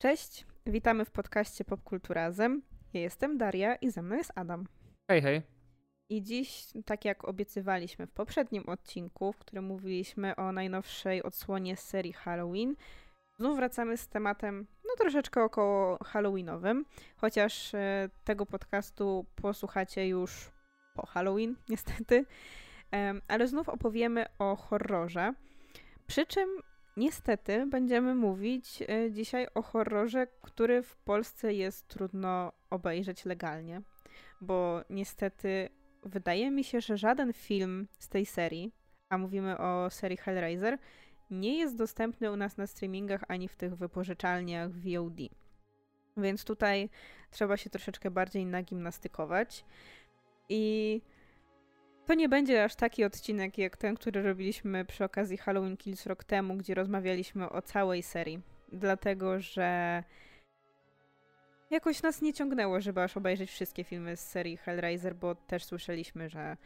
Cześć, witamy w podcaście Popkulturazem. Ja jestem Daria i ze mną jest Adam. Hej, hej. I dziś, tak jak obiecywaliśmy w poprzednim odcinku, w którym mówiliśmy o najnowszej odsłonie serii Halloween, znów wracamy z tematem no troszeczkę około Halloweenowym, chociaż e, tego podcastu posłuchacie już po Halloween, niestety. Ale znów opowiemy o horrorze. Przy czym niestety będziemy mówić e, dzisiaj o horrorze, który w Polsce jest trudno obejrzeć legalnie, bo niestety wydaje mi się, że żaden film z tej serii, a mówimy o serii Hellraiser, nie jest dostępny u nas na streamingach ani w tych wypożyczalniach VOD. Więc tutaj trzeba się troszeczkę bardziej nagimnastykować. I to nie będzie aż taki odcinek jak ten, który robiliśmy przy okazji Halloween Kills rok temu, gdzie rozmawialiśmy o całej serii. Dlatego, że jakoś nas nie ciągnęło, żeby aż obejrzeć wszystkie filmy z serii Hellraiser, bo też słyszeliśmy, że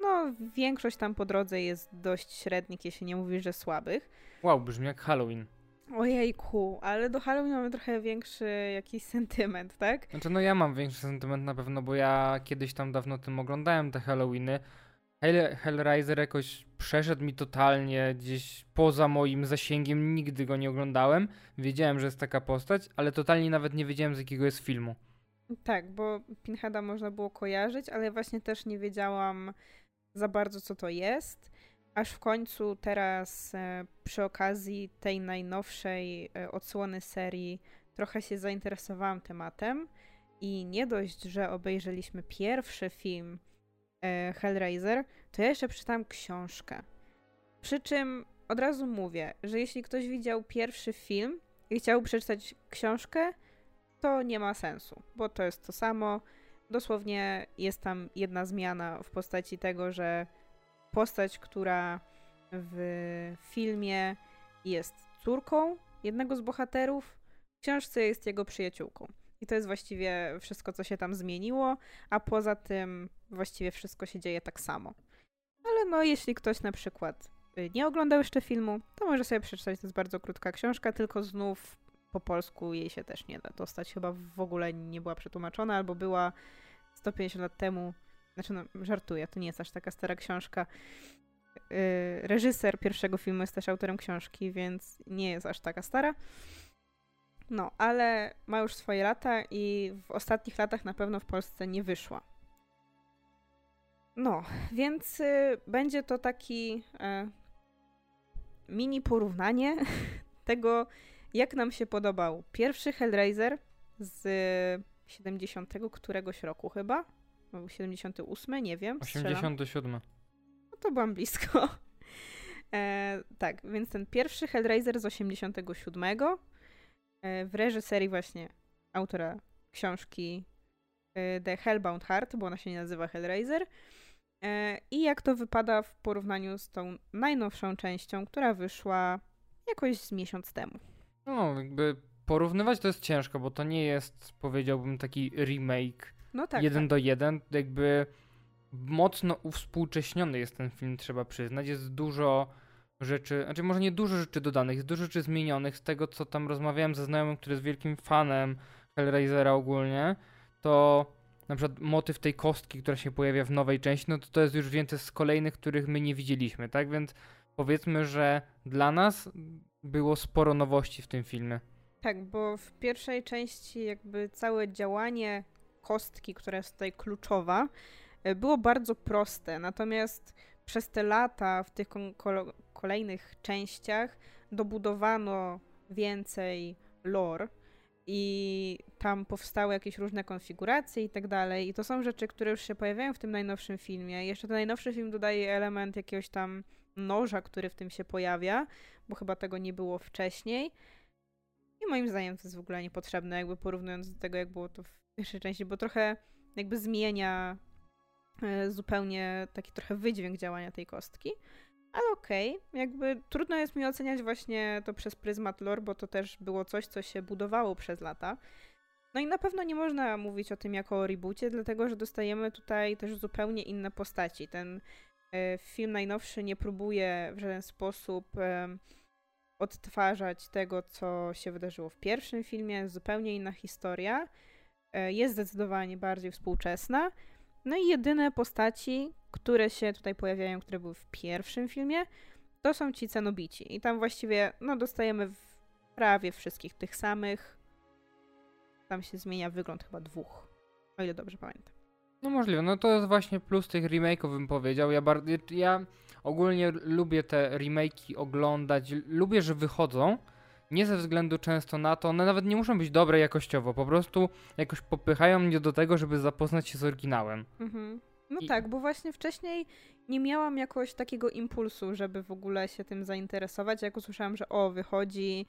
no, większość tam po drodze jest dość średnich, jeśli nie mówisz, że słabych. Wow, brzmi jak Halloween. Ojejku, ale do Halloween mamy trochę większy jakiś sentyment, tak? Znaczy, no ja mam większy sentyment na pewno, bo ja kiedyś tam dawno tym oglądałem te Halloweeny. Hell, Hellraiser jakoś przeszedł mi totalnie gdzieś poza moim zasięgiem, nigdy go nie oglądałem. Wiedziałem, że jest taka postać, ale totalnie nawet nie wiedziałem z jakiego jest filmu. Tak, bo Pinheada można było kojarzyć, ale właśnie też nie wiedziałam za bardzo co to jest. Aż w końcu teraz e, przy okazji tej najnowszej e, odsłony serii trochę się zainteresowałam tematem i nie dość, że obejrzeliśmy pierwszy film e, Hellraiser, to ja jeszcze przeczytałam książkę. Przy czym od razu mówię, że jeśli ktoś widział pierwszy film i chciał przeczytać książkę, to nie ma sensu, bo to jest to samo. Dosłownie jest tam jedna zmiana w postaci tego, że postać, która w filmie jest córką jednego z bohaterów, w książce jest jego przyjaciółką. I to jest właściwie wszystko, co się tam zmieniło, a poza tym właściwie wszystko się dzieje tak samo. Ale no, jeśli ktoś na przykład y, nie oglądał jeszcze filmu, to może sobie przeczytać. To jest bardzo krótka książka, tylko znów po polsku jej się też nie da dostać. Chyba w ogóle nie była przetłumaczona, albo była 150 lat temu znaczy, no, żartuję, to nie jest aż taka stara książka. Yy, reżyser pierwszego filmu jest też autorem książki, więc nie jest aż taka stara. No, ale ma już swoje lata i w ostatnich latach na pewno w Polsce nie wyszła. No, więc y, będzie to taki y, mini porównanie tego, jak nam się podobał pierwszy Hellraiser z 70 któregoś roku chyba, 78, nie wiem. 87. No to byłam blisko. E, tak, więc ten pierwszy Hellraiser z 87 e, w reżyserii właśnie autora książki e, The Hellbound Heart, bo ona się nie nazywa Hellraiser. E, I jak to wypada w porównaniu z tą najnowszą częścią, która wyszła jakoś z miesiąc temu. No, jakby porównywać to jest ciężko, bo to nie jest, powiedziałbym, taki remake no tak, jeden tak. do jeden, jakby mocno uwspółcześniony jest ten film, trzeba przyznać. Jest dużo rzeczy, znaczy może nie dużo rzeczy dodanych, jest dużo rzeczy zmienionych z tego, co tam rozmawiałem ze znajomym, który jest wielkim fanem Hellraisera ogólnie, to na przykład motyw tej kostki, która się pojawia w nowej części, no to to jest już więcej z kolejnych, których my nie widzieliśmy, tak? Więc powiedzmy, że dla nas było sporo nowości w tym filmie. Tak, bo w pierwszej części jakby całe działanie kostki, która jest tutaj kluczowa, e, było bardzo proste. Natomiast przez te lata w tych kolejnych częściach dobudowano więcej lore i tam powstały jakieś różne konfiguracje i tak dalej. I to są rzeczy, które już się pojawiają w tym najnowszym filmie. Jeszcze ten najnowszy film dodaje element jakiegoś tam noża, który w tym się pojawia, bo chyba tego nie było wcześniej. I moim zdaniem to jest w ogóle niepotrzebne, jakby porównując do tego, jak było to w pierwszej części, bo trochę jakby zmienia e, zupełnie taki trochę wydźwięk działania tej kostki. Ale okej, okay. jakby trudno jest mi oceniać właśnie to przez pryzmat lore, bo to też było coś, co się budowało przez lata. No i na pewno nie można mówić o tym jako o reboocie, dlatego że dostajemy tutaj też zupełnie inne postaci. Ten e, film najnowszy nie próbuje w żaden sposób e, odtwarzać tego, co się wydarzyło w pierwszym filmie, zupełnie inna historia. E, jest zdecydowanie bardziej współczesna. No i jedyne postaci, które się tutaj pojawiają, które były w pierwszym filmie, to są ci cenobici. I tam właściwie no, dostajemy prawie wszystkich tych samych. Tam się zmienia wygląd chyba dwóch, o ile dobrze pamiętam. No możliwe, no to jest właśnie plus tych remake'ów bym powiedział. Ja, bar- ja ogólnie lubię te remake'i oglądać, lubię, że wychodzą, nie ze względu często na to, one nawet nie muszą być dobre jakościowo, po prostu jakoś popychają mnie do tego, żeby zapoznać się z oryginałem. Mhm. No I... tak, bo właśnie wcześniej nie miałam jakoś takiego impulsu, żeby w ogóle się tym zainteresować. Jak usłyszałam, że o, wychodzi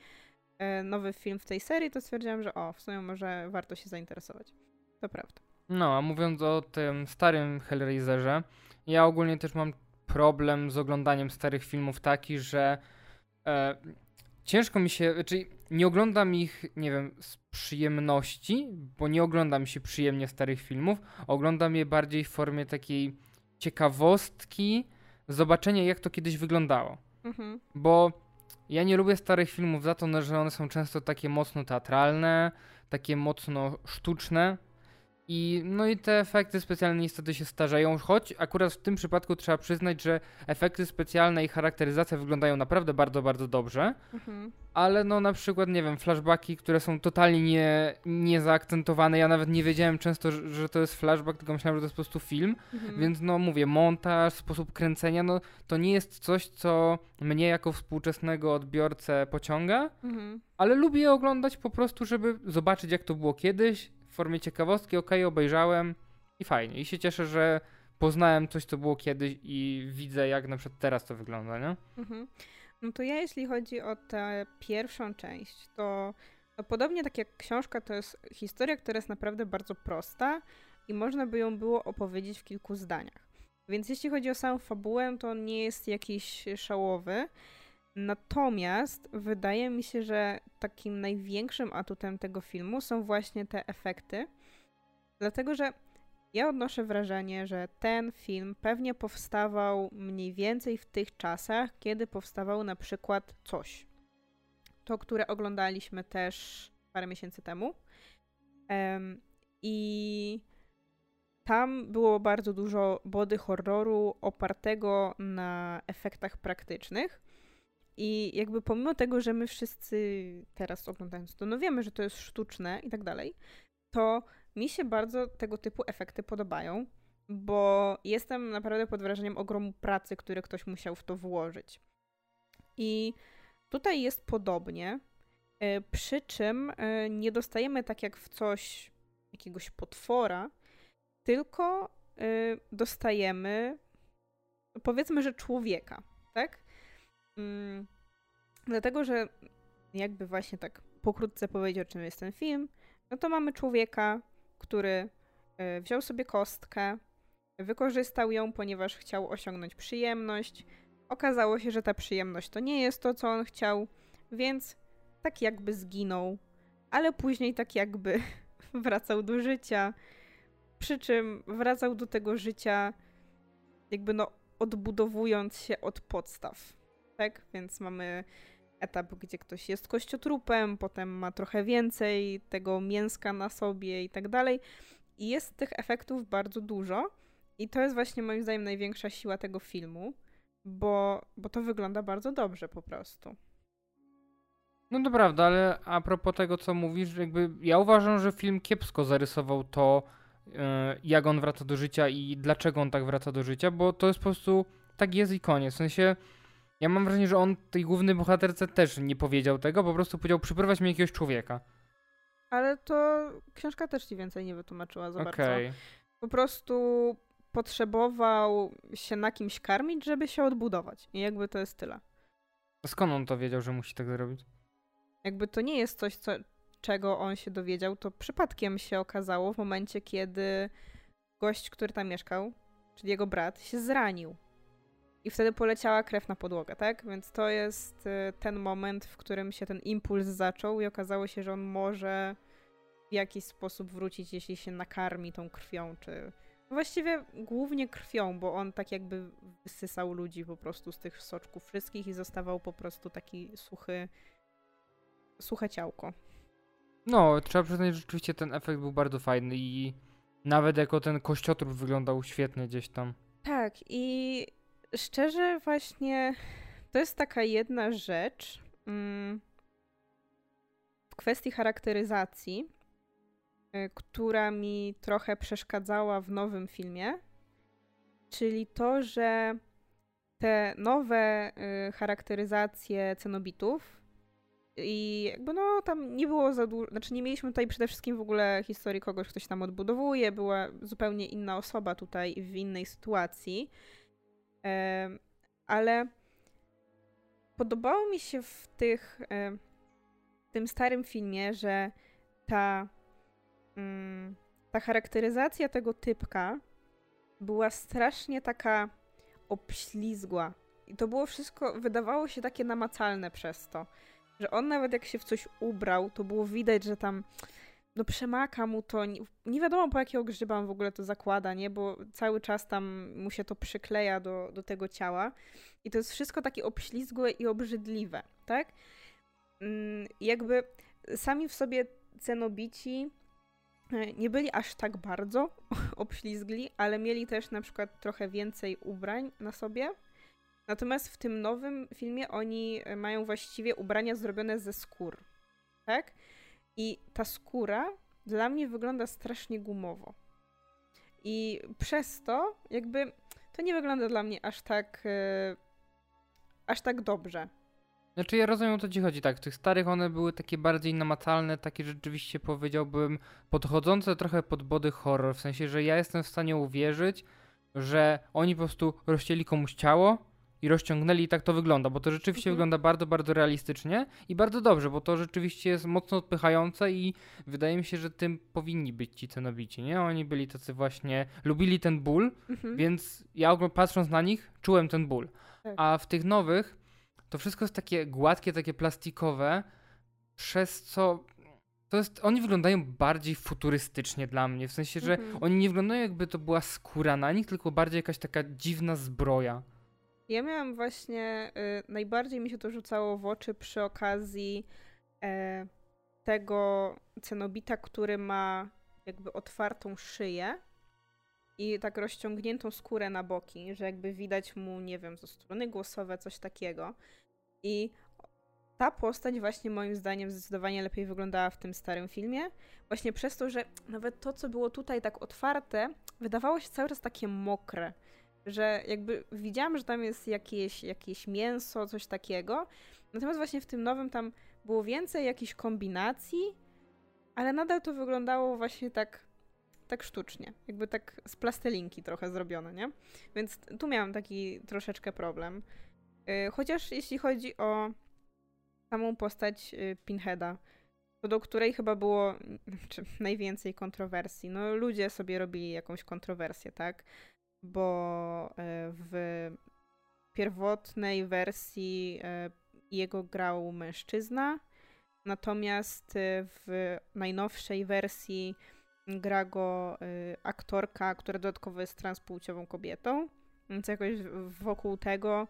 e, nowy film w tej serii, to stwierdziłam, że o, w sumie może warto się zainteresować. To prawda. No, a mówiąc o tym starym Hellraiserze, ja ogólnie też mam problem z oglądaniem starych filmów taki, że e, ciężko mi się, czyli nie oglądam ich, nie wiem, z przyjemności, bo nie oglądam się przyjemnie starych filmów, oglądam je bardziej w formie takiej ciekawostki, zobaczenia jak to kiedyś wyglądało. Mhm. Bo ja nie lubię starych filmów za to, że one są często takie mocno teatralne, takie mocno sztuczne, i, no i te efekty specjalne niestety się starzeją, choć akurat w tym przypadku trzeba przyznać, że efekty specjalne i charakteryzacja wyglądają naprawdę bardzo, bardzo dobrze. Mhm. Ale no na przykład, nie wiem, flashbacki, które są totalnie nie, nie zaakcentowane. Ja nawet nie wiedziałem często, że, że to jest flashback, tylko myślałem, że to jest po prostu film. Mhm. Więc no mówię, montaż, sposób kręcenia, no to nie jest coś, co mnie jako współczesnego odbiorcę pociąga. Mhm. Ale lubię oglądać po prostu, żeby zobaczyć jak to było kiedyś, formie ciekawostki, ok, obejrzałem i fajnie. I się cieszę, że poznałem coś, co było kiedyś i widzę, jak na przykład teraz to wygląda, nie? Mhm. No to ja, jeśli chodzi o tę pierwszą część, to, to podobnie tak jak książka, to jest historia, która jest naprawdę bardzo prosta i można by ją było opowiedzieć w kilku zdaniach. Więc jeśli chodzi o samą fabułę, to on nie jest jakiś szałowy. Natomiast wydaje mi się, że takim największym atutem tego filmu są właśnie te efekty. Dlatego, że ja odnoszę wrażenie, że ten film pewnie powstawał mniej więcej w tych czasach, kiedy powstawał na przykład coś. To, które oglądaliśmy też parę miesięcy temu. Um, I tam było bardzo dużo body horroru opartego na efektach praktycznych. I jakby pomimo tego, że my wszyscy teraz oglądając to, no wiemy, że to jest sztuczne i tak dalej, to mi się bardzo tego typu efekty podobają, bo jestem naprawdę pod wrażeniem ogromu pracy, który ktoś musiał w to włożyć. I tutaj jest podobnie, e, przy czym e, nie dostajemy tak jak w coś jakiegoś potwora, tylko e, dostajemy powiedzmy, że człowieka, tak? Mm, dlatego, że jakby właśnie tak pokrótce powiedzieć, o czym jest ten film, no to mamy człowieka, który y, wziął sobie kostkę, wykorzystał ją, ponieważ chciał osiągnąć przyjemność. Okazało się, że ta przyjemność to nie jest to, co on chciał, więc tak jakby zginął, ale później tak jakby wracał do życia. Przy czym wracał do tego życia, jakby no odbudowując się od podstaw tak? Więc mamy etap, gdzie ktoś jest kościotrupem, potem ma trochę więcej tego mięska na sobie i tak dalej. I jest tych efektów bardzo dużo. I to jest właśnie moim zdaniem największa siła tego filmu, bo, bo to wygląda bardzo dobrze po prostu. No to prawda, ale a propos tego, co mówisz, jakby ja uważam, że film kiepsko zarysował to, e, jak on wraca do życia i dlaczego on tak wraca do życia, bo to jest po prostu tak jest i koniec. W sensie ja mam wrażenie, że on tej głównej bohaterce też nie powiedział tego, po prostu powiedział przyprowadź mi jakiegoś człowieka. Ale to książka też ci więcej nie wytłumaczyła za okay. bardzo. Po prostu potrzebował się na kimś karmić, żeby się odbudować. I jakby to jest tyle. A skąd on to wiedział, że musi tak zrobić? Jakby to nie jest coś, co, czego on się dowiedział, to przypadkiem się okazało w momencie, kiedy gość, który tam mieszkał, czyli jego brat, się zranił i wtedy poleciała krew na podłogę, tak? Więc to jest y, ten moment, w którym się ten impuls zaczął i okazało się, że on może w jakiś sposób wrócić, jeśli się nakarmi tą krwią, czy Właściwie głównie krwią, bo on tak jakby wysysał ludzi po prostu z tych soczków wszystkich i zostawał po prostu taki suchy, suche ciałko. No, trzeba przyznać, że rzeczywiście ten efekt był bardzo fajny i nawet jako ten kościotrup wyglądał świetnie gdzieś tam. Tak, i szczerze właśnie to jest taka jedna rzecz mm, w kwestii charakteryzacji, y, która mi trochę przeszkadzała w nowym filmie, czyli to, że te nowe y, charakteryzacje cenobitów i jakby no tam nie było za dużo, znaczy nie mieliśmy tutaj przede wszystkim w ogóle historii kogoś, kto się tam odbudowuje, była zupełnie inna osoba tutaj w innej sytuacji. Ale podobało mi się w tych w tym starym filmie, że ta mm, ta charakteryzacja tego typka była strasznie taka obślizgła. I to było wszystko, wydawało się takie namacalne przez to że on nawet jak się w coś ubrał, to było widać, że tam no przemaka mu to, nie, nie wiadomo po jakiego grzyba on w ogóle to zakłada, nie, bo cały czas tam mu się to przykleja do, do tego ciała i to jest wszystko takie obślizgłe i obrzydliwe, tak? Mm, jakby sami w sobie cenobici e, nie byli aż tak bardzo obślizgli, ale mieli też na przykład trochę więcej ubrań na sobie, Natomiast w tym nowym filmie oni mają właściwie ubrania zrobione ze skór. Tak? I ta skóra dla mnie wygląda strasznie gumowo. I przez to jakby to nie wygląda dla mnie aż tak yy, aż tak dobrze. Znaczy ja rozumiem o co ci chodzi, tak, w tych starych one były takie bardziej namacalne, takie rzeczywiście powiedziałbym podchodzące trochę pod body horror, w sensie, że ja jestem w stanie uwierzyć, że oni po prostu rozcięli komuś ciało, i rozciągnęli i tak to wygląda, bo to rzeczywiście mhm. wygląda bardzo, bardzo realistycznie i bardzo dobrze, bo to rzeczywiście jest mocno odpychające i wydaje mi się, że tym powinni być ci cenobici, nie? Oni byli tacy właśnie, lubili ten ból, mhm. więc ja patrząc na nich czułem ten ból. Tak. A w tych nowych to wszystko jest takie gładkie, takie plastikowe, przez co to jest, oni wyglądają bardziej futurystycznie dla mnie, w sensie, że mhm. oni nie wyglądają jakby to była skóra na nich, tylko bardziej jakaś taka dziwna zbroja. Ja miałam właśnie, y, najbardziej mi się to rzucało w oczy przy okazji e, tego cenobita, który ma jakby otwartą szyję i tak rozciągniętą skórę na boki, że jakby widać mu, nie wiem, ze strony głosowe, coś takiego. I ta postać właśnie moim zdaniem zdecydowanie lepiej wyglądała w tym starym filmie. Właśnie przez to, że nawet to, co było tutaj tak otwarte, wydawało się cały czas takie mokre że jakby widziałam, że tam jest jakieś, jakieś mięso, coś takiego. Natomiast właśnie w tym nowym tam było więcej jakichś kombinacji, ale nadal to wyglądało właśnie tak, tak sztucznie. Jakby tak z plastelinki trochę zrobione, nie? Więc tu miałam taki troszeczkę problem. Y, chociaż jeśli chodzi o samą postać y, Pinheada, to do której chyba było najwięcej kontrowersji. No ludzie sobie robili jakąś kontrowersję, tak? Bo e, w pierwotnej wersji e, jego grał mężczyzna, natomiast e, w najnowszej wersji gra go aktorka, która dodatkowo jest transpłciową kobietą, więc jakoś wokół tego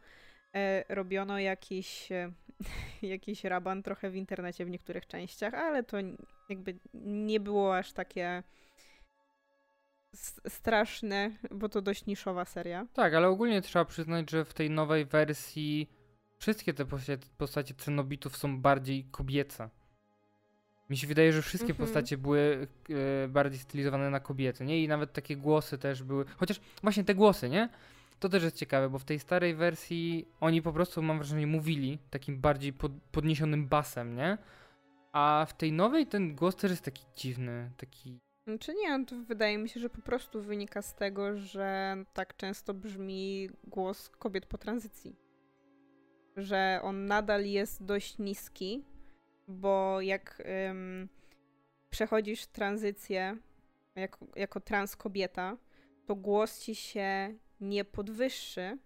robiono jakiś, jakiś raban trochę w internecie w niektórych częściach, ale to jakby nie było aż takie straszne, bo to dość niszowa seria. Tak, ale ogólnie trzeba przyznać, że w tej nowej wersji wszystkie te postacie, postacie cenobitów są bardziej kobiece. Mi się wydaje, że wszystkie mm -hmm. postacie były e, bardziej stylizowane na kobiety, nie? I nawet takie głosy też były. Chociaż właśnie te głosy, nie? To też jest ciekawe, bo w tej starej wersji oni po prostu, mam wrażenie, mówili takim bardziej pod, podniesionym basem, nie? A w tej nowej ten głos też jest taki dziwny, taki czy nie, to wydaje mi się, że po prostu wynika z tego, że tak często brzmi głos kobiet po tranzycji. Że on nadal jest dość niski, bo jak ym, przechodzisz tranzycję jako, jako trans kobieta, to głos ci się nie podwyższy.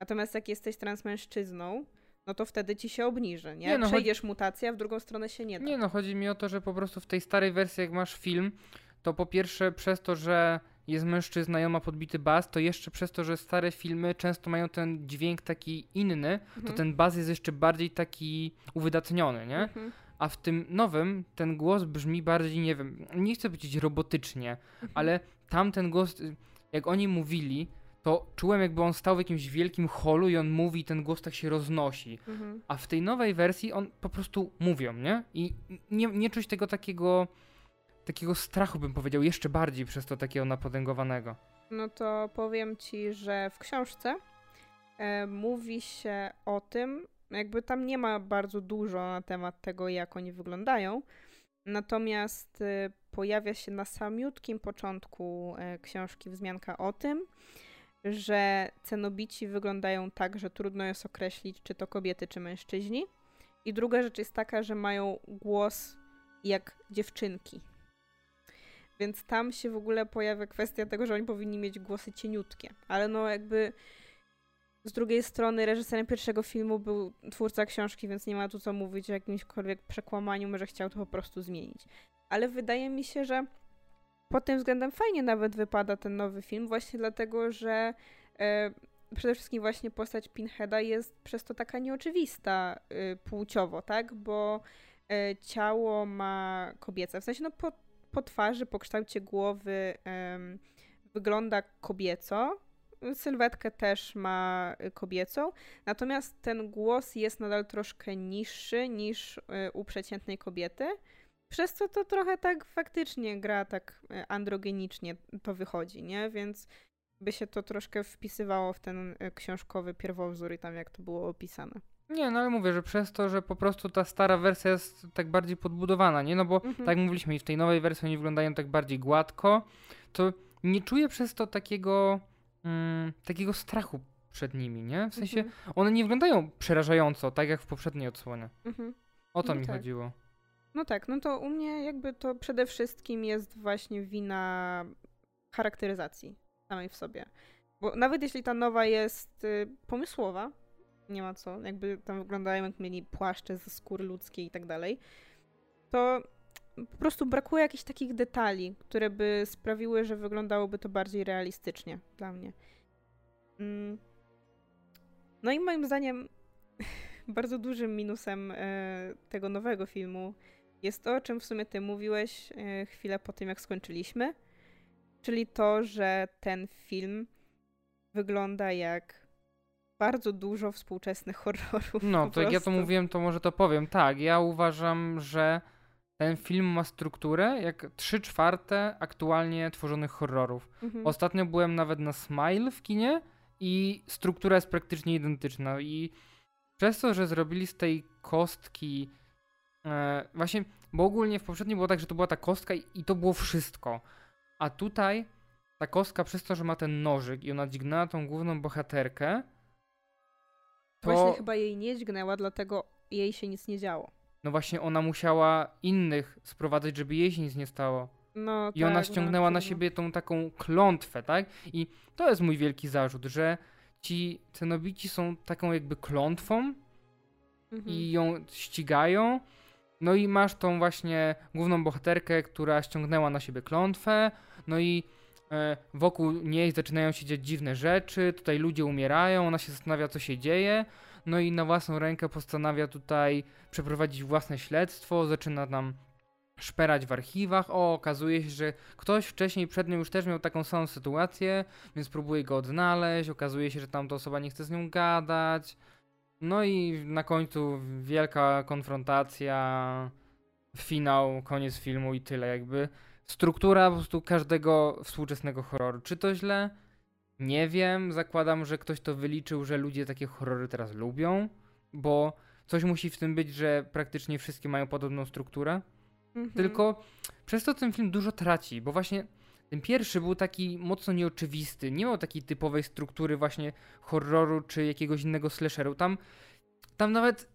Natomiast jak jesteś transmężczyzną, no to wtedy ci się obniży, nie? nie no, Przejdziesz chodzi... mutację, a w drugą stronę się nie da. Nie no, chodzi mi o to, że po prostu w tej starej wersji, jak masz film, to po pierwsze przez to, że jest mężczyzna i on ma podbity bas, to jeszcze przez to, że stare filmy często mają ten dźwięk taki inny, mhm. to ten bas jest jeszcze bardziej taki uwydatniony, nie? Mhm. A w tym nowym ten głos brzmi bardziej, nie wiem, nie chcę powiedzieć robotycznie, mhm. ale tam ten głos, jak oni mówili, to czułem jakby on stał w jakimś wielkim holu i on mówi i ten głos tak się roznosi. Mhm. A w tej nowej wersji on po prostu mówią, nie? I nie, nie czuć tego takiego takiego strachu bym powiedział jeszcze bardziej przez to takiego napotęgowanego. No to powiem ci, że w książce e, mówi się o tym, jakby tam nie ma bardzo dużo na temat tego, jak oni wyglądają. Natomiast e, pojawia się na samiutkim początku e, książki wzmianka o tym, że cenobici wyglądają tak, że trudno jest określić, czy to kobiety, czy mężczyźni. I druga rzecz jest taka, że mają głos jak dziewczynki. Więc tam się w ogóle pojawia kwestia tego, że oni powinni mieć głosy cieniutkie. Ale no jakby z drugiej strony reżyserem pierwszego filmu był twórca książki, więc nie ma tu co mówić o jakimśkolwiek przekłamaniu, może chciał to po prostu zmienić. Ale wydaje mi się, że pod tym względem fajnie nawet wypada ten nowy film, właśnie dlatego, że e, przede wszystkim właśnie postać Pinheada jest przez to taka nieoczywista e, płciowo, tak? Bo e, ciało ma kobiece. W sensie, no po, po twarzy, po kształcie głowy wygląda kobieco. Sylwetkę też ma kobiecą, natomiast ten głos jest nadal troszkę niższy niż u przeciętnej kobiety. Przez co to trochę tak faktycznie gra tak e, androgenicznie to wychodzi, nie? Więc by się to troszkę wpisywało w ten książkowy pierwowzór i tam jak to było opisane. Nie, no ale mówię, że przez to, że po prostu ta stara wersja jest tak bardziej podbudowana, nie? No bo mhm. tak jak mówiliśmy, i w tej nowej wersji oni wyglądają tak bardziej gładko, to nie czuję przez to takiego, mm, takiego strachu przed nimi, nie? W sensie mhm. one nie wyglądają przerażająco, tak jak w poprzedniej odsłonie. Mhm. O to no mi tak. chodziło. No tak, no to u mnie jakby to przede wszystkim jest właśnie wina charakteryzacji samej w sobie. Bo nawet jeśli ta nowa jest y, pomysłowa, nie ma co, jakby tam wyglądają jak mieli płaszcze ze skóry ludzkiej i tak dalej, to po prostu brakuje jakichś takich detali, które by sprawiły, że wyglądałoby to bardziej realistycznie dla mnie. Mm. No i moim zdaniem bardzo dużym minusem e, tego nowego filmu jest to, o czym w sumie ty mówiłeś e, chwilę po tym, jak skończyliśmy, czyli to, że ten film wygląda jak bardzo dużo współczesnych horrorów. No, to jak ja to mówiłem, to może to powiem. Tak, ja uważam, że ten film ma strukturę jak 3 czwarte aktualnie tworzonych horrorów. Mhm. Ostatnio byłem nawet na Smile w kinie i struktura jest praktycznie identyczna i przez to, że zrobili z tej kostki E, właśnie, bo ogólnie w poprzednim było tak, że to była ta kostka i, i to było wszystko. A tutaj ta kostka przez to, że ma ten nożyk i ona dźgnęła tą główną bohaterkę. To... Właśnie chyba jej nie dźgnęła, dlatego jej się nic nie działo. No właśnie, ona musiała innych sprowadzać, żeby jej się nic nie stało. No, I tak, ona ściągnęła no, na siebie tą taką klątwę, tak? I to jest mój wielki zarzut, że ci cenobici są taką jakby klątwą mhm. i ją ścigają no i masz tą właśnie główną bohaterkę, która ściągnęła na siebie klątwę, no i wokół niej zaczynają się dziać dziwne rzeczy, tutaj ludzie umierają, ona się zastanawia, co się dzieje, no i na własną rękę postanawia tutaj przeprowadzić własne śledztwo, zaczyna tam szperać w archiwach. O, okazuje się, że ktoś wcześniej przed nią już też miał taką samą sytuację, więc próbuje go odnaleźć. Okazuje się, że tamta osoba nie chce z nią gadać. No i na końcu wielka konfrontacja, finał, koniec filmu i tyle jakby. Struktura po prostu każdego współczesnego horroru. Czy to źle? Nie wiem. Zakładam, że ktoś to wyliczył, że ludzie takie horrory teraz lubią, bo coś musi w tym być, że praktycznie wszystkie mają podobną strukturę. Mhm. Tylko przez to ten film dużo traci, bo właśnie ten pierwszy był taki mocno nieoczywisty. Nie miał takiej typowej struktury właśnie horroru czy jakiegoś innego slasheru. Tam, tam nawet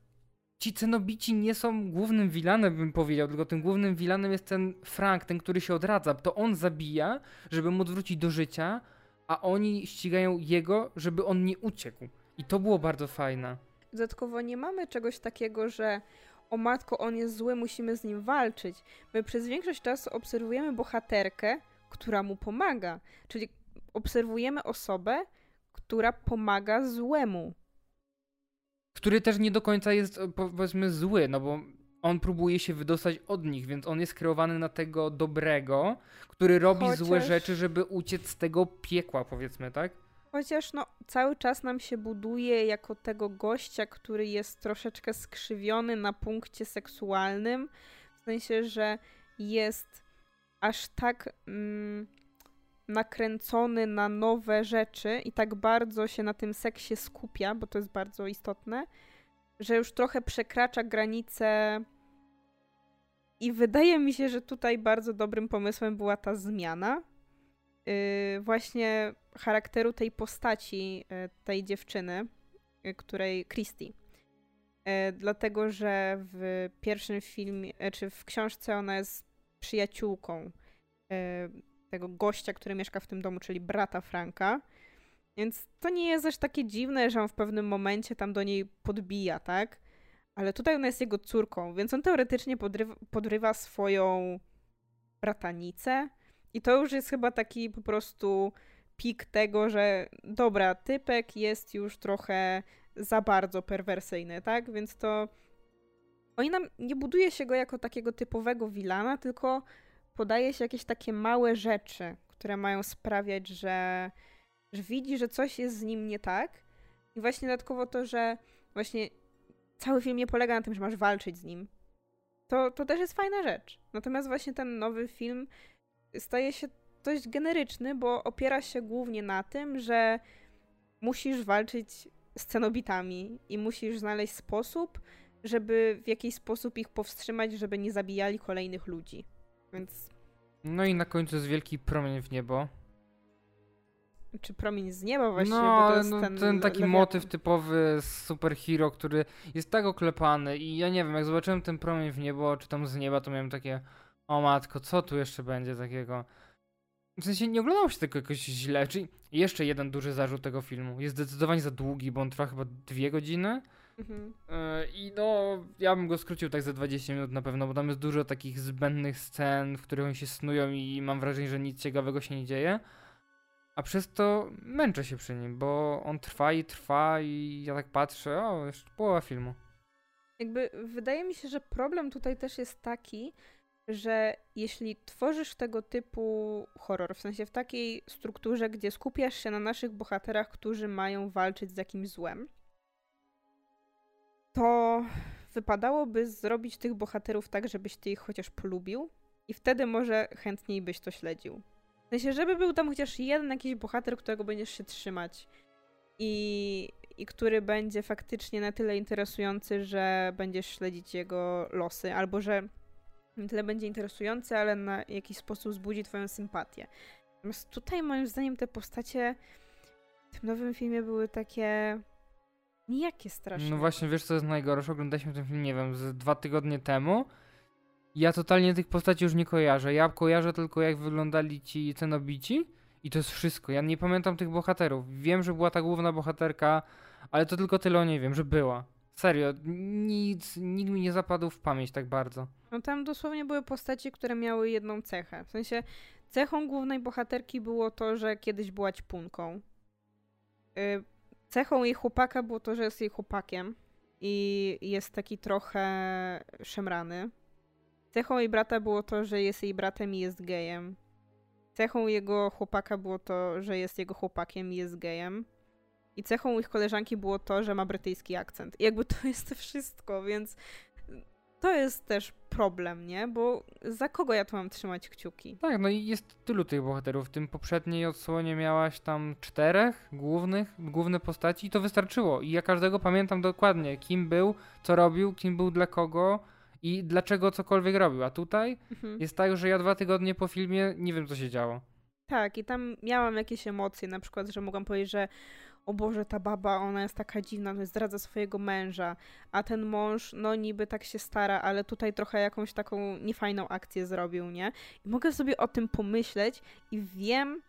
ci cenobici nie są głównym vilanem, bym powiedział, tylko tym głównym vilanem jest ten Frank, ten, który się odradza. To on zabija, żeby mu wrócić do życia, a oni ścigają jego, żeby on nie uciekł. I to było bardzo fajne. Dodatkowo nie mamy czegoś takiego, że o matko, on jest zły, musimy z nim walczyć. My przez większość czasu obserwujemy bohaterkę, która mu pomaga. Czyli obserwujemy osobę, która pomaga złemu. Który też nie do końca jest, powiedzmy, zły, no bo on próbuje się wydostać od nich, więc on jest kreowany na tego dobrego, który robi Chociaż... złe rzeczy, żeby uciec z tego piekła, powiedzmy, tak? Chociaż no, cały czas nam się buduje jako tego gościa, który jest troszeczkę skrzywiony na punkcie seksualnym. W sensie, że jest aż tak mm, nakręcony na nowe rzeczy i tak bardzo się na tym seksie skupia, bo to jest bardzo istotne, że już trochę przekracza granice. I wydaje mi się, że tutaj bardzo dobrym pomysłem była ta zmiana. Yy, właśnie charakteru tej postaci, yy, tej dziewczyny, yy, której Christy. Yy, dlatego, że w pierwszym filmie, czy w książce ona jest przyjaciółką yy, tego gościa, który mieszka w tym domu, czyli brata Franka. Więc to nie jest aż takie dziwne, że on w pewnym momencie tam do niej podbija, tak? Ale tutaj ona jest jego córką, więc on teoretycznie podrywa, podrywa swoją bratanicę. I to już jest chyba taki po prostu pik tego, że dobra, typek jest już trochę za bardzo perwersyjny, tak? Więc to. Oni nam nie buduje się go jako takiego typowego wilana, tylko podaje się jakieś takie małe rzeczy, które mają sprawiać, że że widzi, że coś jest z nim nie tak. I właśnie dodatkowo to, że właśnie cały film nie polega na tym, że masz walczyć z nim. To, to też jest fajna rzecz. Natomiast właśnie ten nowy film staje się dość generyczny, bo opiera się głównie na tym, że musisz walczyć z cenobitami i musisz znaleźć sposób, żeby w jakiś sposób ich powstrzymać, żeby nie zabijali kolejnych ludzi. Więc. No i na końcu jest wielki promień w niebo, czy promień z nieba właściwie, no, no, ten... ten taki lewiatan. motyw typowy z superhero, który jest tak oklepany i ja nie wiem, jak zobaczyłem ten promień w niebo, czy tam z nieba, to miałem takie o matko, co tu jeszcze będzie takiego? W sensie nie oglądało się tego jakoś źle, czyli jeszcze jeden duży zarzut tego filmu. Jest zdecydowanie za długi, bo on trwa chyba dwie godziny. Mhm. E, I no, ja bym go skrócił tak za 20 minut na pewno, bo tam jest dużo takich zbędnych scen, w których oni się snują i mam wrażenie, że nic ciekawego się nie dzieje. A przez to męczę się przy nim, bo on trwa i trwa i ja tak patrzę, o, jeszcze połowa filmu. Jakby wydaje mi się, że problem tutaj też jest taki, że jeśli tworzysz tego typu horror, w sensie w takiej strukturze, gdzie skupiasz się na naszych bohaterach, którzy mają walczyć z jakimś złem, to wypadałoby zrobić tych bohaterów tak, żebyś ty ich chociaż polubił i wtedy może chętniej byś to śledził. W sensie, żeby był tam chociaż jeden jakiś bohater, którego będziesz się trzymać i, i który będzie faktycznie na tyle interesujący, że będziesz śledzić jego losy, albo że nie tyle będzie interesujący, ale na jakiś sposób wzbudzi twoją sympatię. Natomiast tutaj moim zdaniem te postacie w tym nowym filmie były takie nijakie strasznie. No właśnie, wiesz co jest najgorsze? Oglądaliśmy ten film, nie wiem, z dwa tygodnie temu ja totalnie tych postaci już nie kojarzę. Ja kojarzę tylko jak wyglądali ci cenobici i to jest wszystko. Ja nie pamiętam tych bohaterów. Wiem, że była ta główna bohaterka, ale to tylko tyle o niej wiem, że była. Serio, nic, nikt mi nie zapadł w pamięć tak bardzo. No tam dosłownie były postaci, które miały jedną cechę. W sensie cechą głównej bohaterki było to, że kiedyś była ćpunką. Yy, cechą jej chłopaka było to, że jest jej chłopakiem i jest taki trochę szemrany. Cechą jej brata było to, że jest jej bratem i jest gejem. Cechą jego chłopaka było to, że jest jego chłopakiem i jest gejem. I cechą ich koleżanki było to, że ma brytyjski akcent. I jakby to jest wszystko, więc to jest też problem, nie? Bo za kogo ja tu mam trzymać kciuki? Tak, no i jest tylu tych bohaterów. W tym poprzedniej odsłonie miałaś tam czterech głównych, główne postaci i to wystarczyło. I ja każdego pamiętam dokładnie, kim był, co robił, kim był dla kogo i dlaczego cokolwiek robił. A tutaj mhm. jest tak, że ja dwa tygodnie po filmie nie wiem, co się działo. Tak, i tam miałam jakieś emocje, na przykład, że mogłam powiedzieć, że o Boże, ta baba, ona jest taka dziwna, no zdradza swojego męża, a ten mąż, no niby tak się stara, ale tutaj trochę jakąś taką niefajną akcję zrobił, nie? I mogę sobie o tym pomyśleć i wiem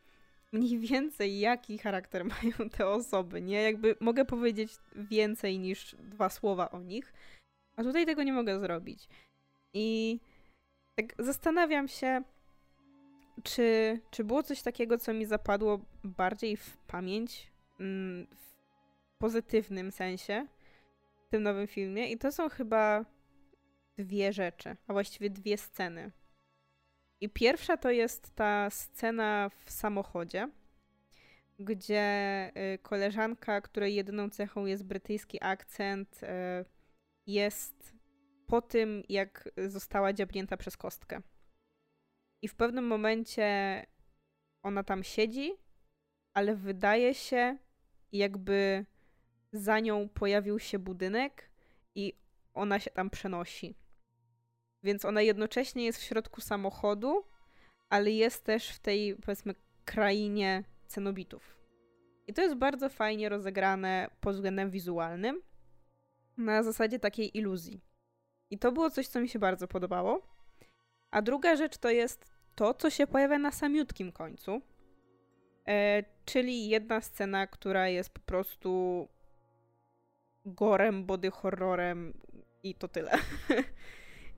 mniej więcej, jaki charakter mają te osoby, nie? Jakby mogę powiedzieć więcej niż dwa słowa o nich, a tutaj tego nie mogę zrobić. I tak zastanawiam się, czy, czy było coś takiego, co mi zapadło bardziej w pamięć, w pozytywnym sensie, w tym nowym filmie? I to są chyba dwie rzeczy, a właściwie dwie sceny. I pierwsza to jest ta scena w samochodzie, gdzie y, koleżanka, której jedyną cechą jest brytyjski akcent, y, jest po tym, jak została dziabnięta przez kostkę. I w pewnym momencie ona tam siedzi, ale wydaje się, jakby za nią pojawił się budynek i ona się tam przenosi. Więc ona jednocześnie jest w środku samochodu, ale jest też w tej, powiedzmy, krainie cenobitów. I to jest bardzo fajnie rozegrane pod względem wizualnym, na zasadzie takiej iluzji. I to było coś, co mi się bardzo podobało. A druga rzecz to jest to, co się pojawia na samiutkim końcu. E, czyli jedna scena, która jest po prostu gorem, body horrorem i to tyle.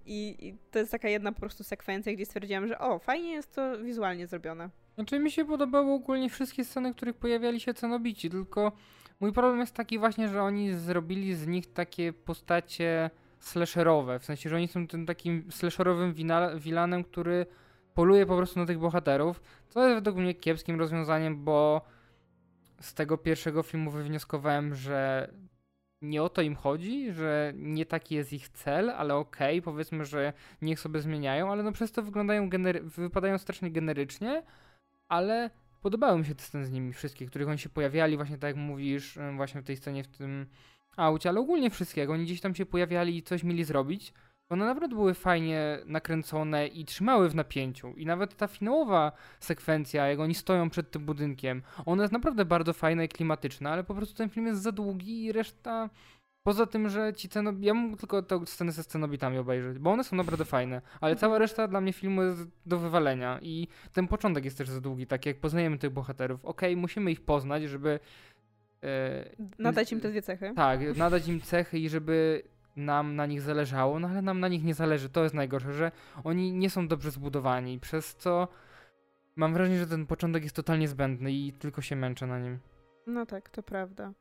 I, I, to jest taka jedna po prostu sekwencja, gdzie stwierdziłam, że o, fajnie jest to wizualnie zrobione. Znaczy mi się podobały ogólnie wszystkie sceny, w których pojawiali się cenobici, tylko mój problem jest taki właśnie, że oni zrobili z nich takie postacie slasherowe, w sensie, że oni są tym takim slasherowym wilanem, który poluje po prostu na tych bohaterów, co jest według mnie kiepskim rozwiązaniem, bo z tego pierwszego filmu wywnioskowałem, że nie o to im chodzi, że nie taki jest ich cel, ale okej, okay, powiedzmy, że niech sobie zmieniają, ale no przez to wyglądają wypadają strasznie generycznie, ale podobały mi się te sceny z nimi wszystkie, których oni się pojawiali, właśnie tak jak mówisz, właśnie w tej scenie w tym aucie, ale ogólnie wszystkie, jak oni gdzieś tam się pojawiali i coś mieli zrobić, one naprawdę były fajnie nakręcone i trzymały w napięciu. I nawet ta finałowa sekwencja, jak oni stoją przed tym budynkiem, ona jest naprawdę bardzo fajna i klimatyczna, ale po prostu ten film jest za długi i reszta. Poza tym, że ci ceno... Ja mógł tylko tę scenę ze scenobitami obejrzeć, bo one są naprawdę fajne, ale cała mhm. reszta dla mnie filmu jest do wywalenia i ten początek jest też za długi, tak jak poznajemy tych bohaterów. Okej, okay, musimy ich poznać, żeby... E, nadać im te dwie cechy. Tak, nadać im cechy i żeby nam na nich zależało, no ale nam na nich nie zależy. To jest najgorsze, że oni nie są dobrze zbudowani, przez co mam wrażenie, że ten początek jest totalnie zbędny i tylko się męczę na nim. No tak, to prawda.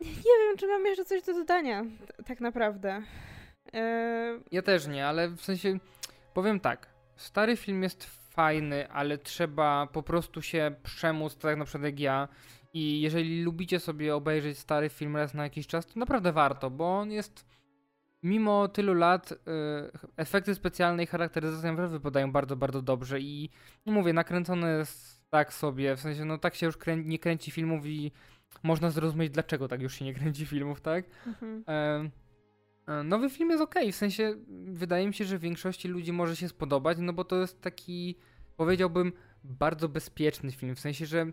Nie wiem, czy mam jeszcze coś do dodania, tak naprawdę. Eee... Ja też nie, ale w sensie powiem tak. Stary film jest fajny, ale trzeba po prostu się przemóc, tak na przykład jak ja, i jeżeli lubicie sobie obejrzeć stary film raz na jakiś czas, to naprawdę warto, bo on jest mimo tylu lat y, efekty specjalne i charakteryzacja naprawdę wypadają bardzo, bardzo dobrze i no mówię, nakręcone jest tak sobie, w sensie no tak się już krę nie kręci filmów i można zrozumieć dlaczego tak już się nie kręci filmów, tak? Mhm. E, e nowy film jest ok, w sensie wydaje mi się, że większości ludzi może się spodobać, no bo to jest taki, powiedziałbym, bardzo bezpieczny film, w sensie, że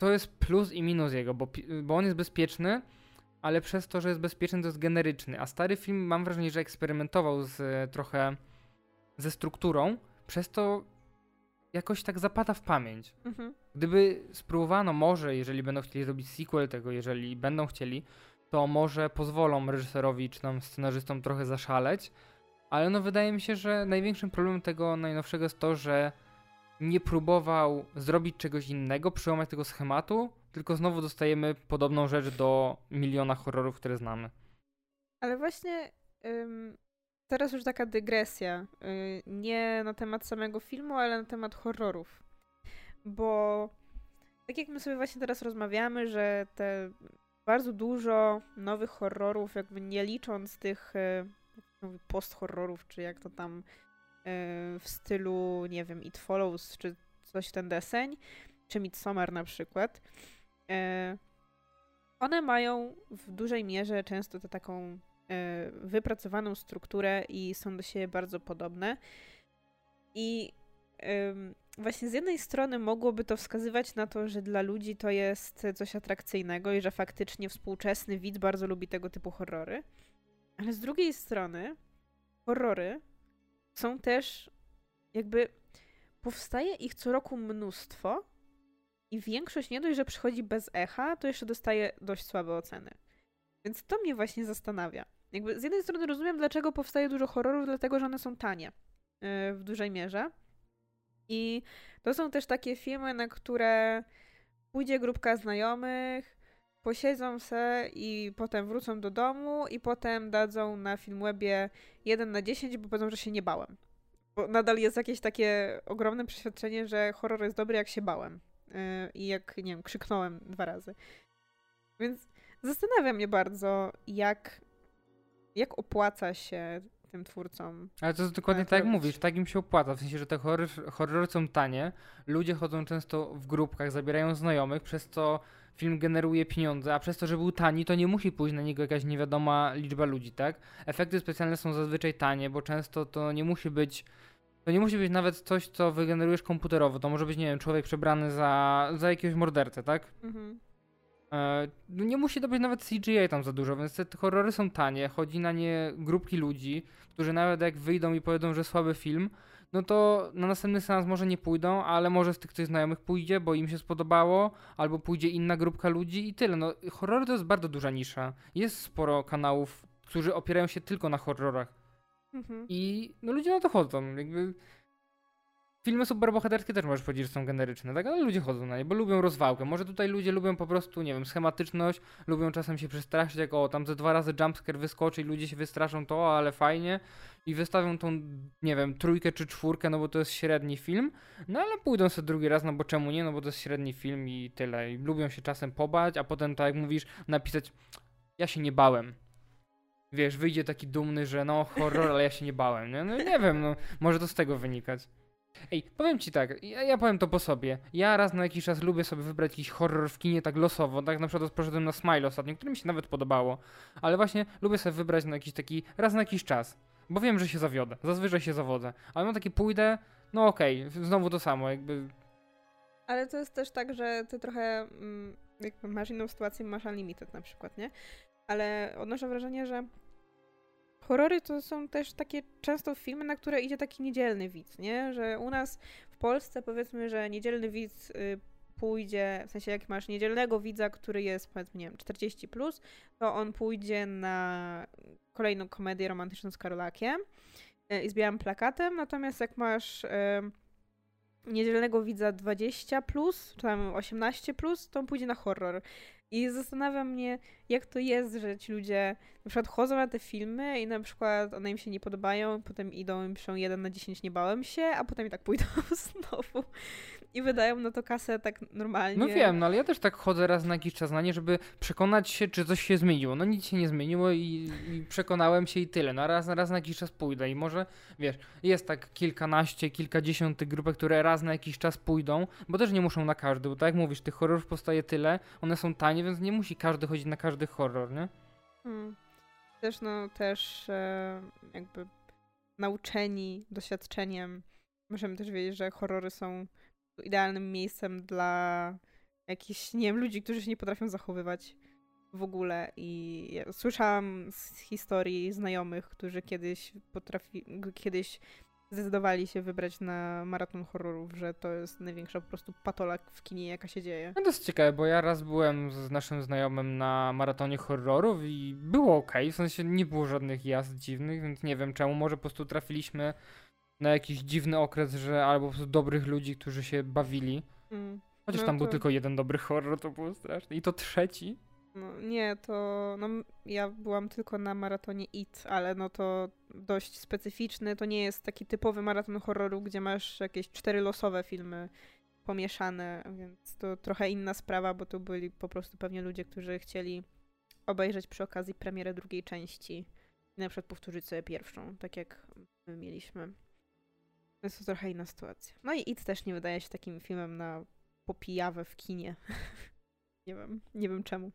to jest plus i minus jego, bo, bo on jest bezpieczny, ale przez to, że jest bezpieczny, to jest generyczny. A stary film mam wrażenie, że eksperymentował z trochę ze strukturą, przez to jakoś tak zapada w pamięć. Mhm. Gdyby spróbowano, może, jeżeli będą chcieli zrobić sequel tego, jeżeli będą chcieli, to może pozwolą reżyserowi czy tam scenarzystom trochę zaszaleć, ale no wydaje mi się, że największym problemem tego najnowszego jest to, że nie próbował zrobić czegoś innego, przełamać tego schematu, tylko znowu dostajemy podobną rzecz do miliona horrorów, które znamy. Ale właśnie ym, teraz już taka dygresja. Yy, nie na temat samego filmu, ale na temat horrorów. Bo tak jak my sobie właśnie teraz rozmawiamy, że te bardzo dużo nowych horrorów, jakby nie licząc tych yy, post-horrorów, czy jak to tam w stylu, nie wiem, It Follows, czy coś w ten deseń, czy Midsommar na przykład, e, one mają w dużej mierze często tę taką e, wypracowaną strukturę i są do siebie bardzo podobne. I właśnie z jednej strony mogłoby to wskazywać na to, że dla ludzi to jest coś atrakcyjnego i że faktycznie współczesny widz bardzo lubi tego typu horrory. Ale z drugiej strony horrory są też jakby powstaje ich co roku mnóstwo i większość nie dość, że przychodzi bez echa, to jeszcze dostaje dość słabe oceny. Więc to mnie właśnie zastanawia. Jakby z jednej strony rozumiem, dlaczego powstaje dużo horrorów, dlatego że one są tanie. w dużej mierze. I to są też takie filmy, na które pójdzie grupka znajomych, posiedzą se i potem wrócą do domu i potem dadzą na Filmwebie 1 na 10, bo powiedzą, że się nie bałem. Bo nadal jest jakieś takie ogromne przeświadczenie, że horror jest dobry, jak się bałem. Yy, I jak, nie wiem, krzyknąłem dwa razy. Więc zastanawia mnie bardzo, jak, jak opłaca się tym twórcom. Ale to jest dokładnie tak jak mówisz, tak im się opłaca. W sensie, że te horror, horrory są tanie, ludzie chodzą często w grupkach, zabierają znajomych, przez co film generuje pieniądze, a przez to, że był tani, to nie musi pójść na niego jakaś niewiadoma liczba ludzi, tak? Efekty specjalne są zazwyczaj tanie, bo często to nie musi być to nie musi być nawet coś, co wygenerujesz komputerowo. To może być, nie wiem, człowiek przebrany za, za jakiegoś mordercę, tak? Mhm. E, no nie musi to być nawet CGI tam za dużo, więc te horrory są tanie, chodzi na nie grupki ludzi, którzy nawet jak wyjdą i powiedzą, że słaby film, no to na następny seans może nie pójdą, ale może z tych ktoś znajomych pójdzie, bo im się spodobało, albo pójdzie inna grupka ludzi i tyle. No horrory to jest bardzo duża nisza. Jest sporo kanałów, którzy opierają się tylko na horrorach. Mhm. I no ludzie na to chodzą, jakby Filmy superbohaterskie też możesz powiedzieć, że są generyczne, tak? Ale ludzie chodzą na nie, bo lubią rozwałkę. Może tutaj ludzie lubią po prostu, nie wiem, schematyczność, lubią czasem się przestraszyć, jak o, tam ze dwa razy jumpscare wyskoczy i ludzie się wystraszą, to ale fajnie. I wystawią tą, nie wiem, trójkę czy czwórkę, no bo to jest średni film. No ale pójdą sobie drugi raz, no bo czemu nie, no bo to jest średni film i tyle. I lubią się czasem pobać, a potem, tak jak mówisz, napisać, ja się nie bałem wiesz, wyjdzie taki dumny, że no horror, ale ja się nie bałem, nie? No nie wiem, no może to z tego wynikać. Ej, powiem ci tak, ja, ja, powiem to po sobie. Ja raz na jakiś czas lubię sobie wybrać jakiś horror w kinie tak losowo, tak na przykład poszedłem na Smile ostatnio, który mi się nawet podobało, ale właśnie lubię sobie wybrać na jakiś taki, raz na jakiś czas, bo wiem, że się zawiodę, zazwyczaj się zawodzę, ale mam taki pójdę, no okej, okay, znowu to samo, jakby... Ale to jest też tak, że ty trochę, mm, jakby masz inną sytuację, masz Unlimited na przykład, nie? Ale odnoszę wrażenie, że horrory to są też takie często filmy, na które idzie taki niedzielny widz, nie? Że u nas w Polsce powiedzmy, że niedzielny widz y, pójdzie, w sensie jak masz niedzielnego widza, który jest powiedzmy, nie wiem, 40+, plus, to on pójdzie na kolejną komedię romantyczną z Karolakiem y, i z białym plakatem, natomiast jak masz y, niedzielnego widza 20+, plus, czy tam 18+, plus, to on pójdzie na horror. I zastanawia mnie, jak to jest, że ci ludzie na przykład chodzą na te filmy i na przykład one im się nie podobają, potem idą i piszą 1 na 10 nie bałem się, a potem i tak pójdą znowu i wydają na to kasę tak normalnie. No wiem, no ale ja też tak chodzę raz na jakiś czas na nie, żeby przekonać się, czy coś się zmieniło. No nic się nie zmieniło i, i przekonałem się i tyle. No raz, raz na jakiś czas pójdę i może, wiesz, jest tak kilkanaście, kilkadziesiąt tych grupek, które raz na jakiś czas pójdą, bo też nie muszą na każdy, bo tak jak mówisz, tych horrorów powstaje tyle, one są tanie, więc nie musi każdy chodzić na każdy horror, nie? Hmm. Też, no, też e, jakby nauczeni doświadczeniem możemy też wiedzieć, że horrory są idealnym miejscem dla jakichś, nie wiem, ludzi, którzy się nie potrafią zachowywać w ogóle. I ja słyszałam z historii znajomych, którzy kiedyś potrafi, kiedyś zdecydowali się wybrać na maraton horrorów, że to jest największa po prostu patolak w kinie, jaka się dzieje. No to jest ciekawe, bo ja raz byłem z naszym znajomym na maratonie horrorów i było ok, w sensie nie było żadnych jazd dziwnych, więc nie wiem czemu, może po prostu trafiliśmy na jakiś dziwny okres, że albo po prostu dobrych ludzi, którzy się bawili. Mm. Chociaż no tam to... był tylko jeden dobry horror, to było straszne. I to trzeci. No, nie, to no, ja byłam tylko na maratonie IT, ale no to dość specyficzny. To nie jest taki typowy maraton horroru, gdzie masz jakieś cztery losowe filmy pomieszane, więc to trochę inna sprawa, bo to byli po prostu pewnie ludzie, którzy chcieli obejrzeć przy okazji premierę drugiej części i na przykład powtórzyć sobie pierwszą, tak jak my mieliśmy. Jest to trochę inna sytuacja. No i It też nie wydaje się takim filmem na popijawę w kinie. nie wiem, nie wiem czemu.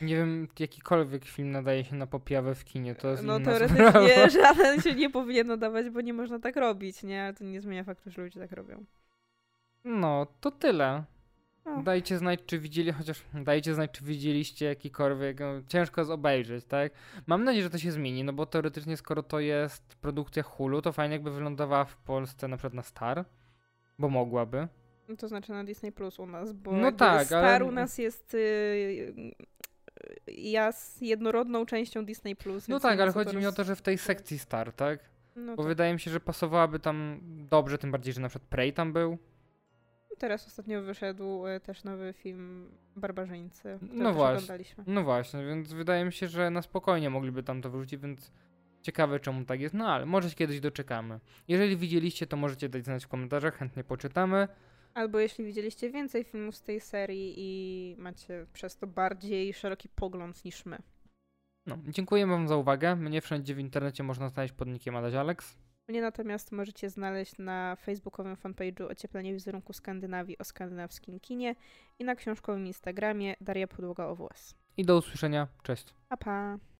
Nie wiem, jakikolwiek film nadaje się na popijawę w kinie, to jest No teoretycznie żaden się nie powinien nadawać, bo nie można tak robić, nie? Ale to nie zmienia faktu, że ludzie tak robią. No, to tyle. No. Dajcie znać, czy widzieli, chociaż dajcie znać, czy widzieliście jakikolwiek. No, ciężko jest obejrzeć, tak? Mam nadzieję, że to się zmieni, no bo teoretycznie, skoro to jest produkcja Hulu, to fajnie jakby wylądowała w Polsce na przykład na Star, bo mogłaby. No to znaczy na Disney Plus u nas, bo no tak, Star ale... u nas jest y, ja z jednorodną częścią Disney Plus. No tak, ale chodzi mi o to, że w tej sekcji Star, tak? No bo tak. wydaje mi się, że pasowałaby tam dobrze, tym bardziej, że na przykład Prey tam był. Teraz ostatnio wyszedł e, też nowy film Barbarzyńcy, no właśnie, no właśnie, więc wydaje mi się, że na spokojnie mogliby tam to wrzucić, więc ciekawe czemu tak jest, no ale może się kiedyś doczekamy. Jeżeli widzieliście, to możecie dać znać w komentarzach, chętnie poczytamy. Albo jeśli widzieliście więcej filmów z tej serii i macie przez to bardziej szeroki pogląd niż my. No, dziękuję Wam za uwagę. Mnie wszędzie w internecie można znaleźć pod nickiem Adaś Alex. Mnie natomiast możecie znaleźć na facebookowym fanpage'u Ocieplenie wizerunku Skandynawii o skandynawskim kinie i na książkowym Instagramie Daria Podłoga OWS. I do usłyszenia. Cześć. Pa, pa.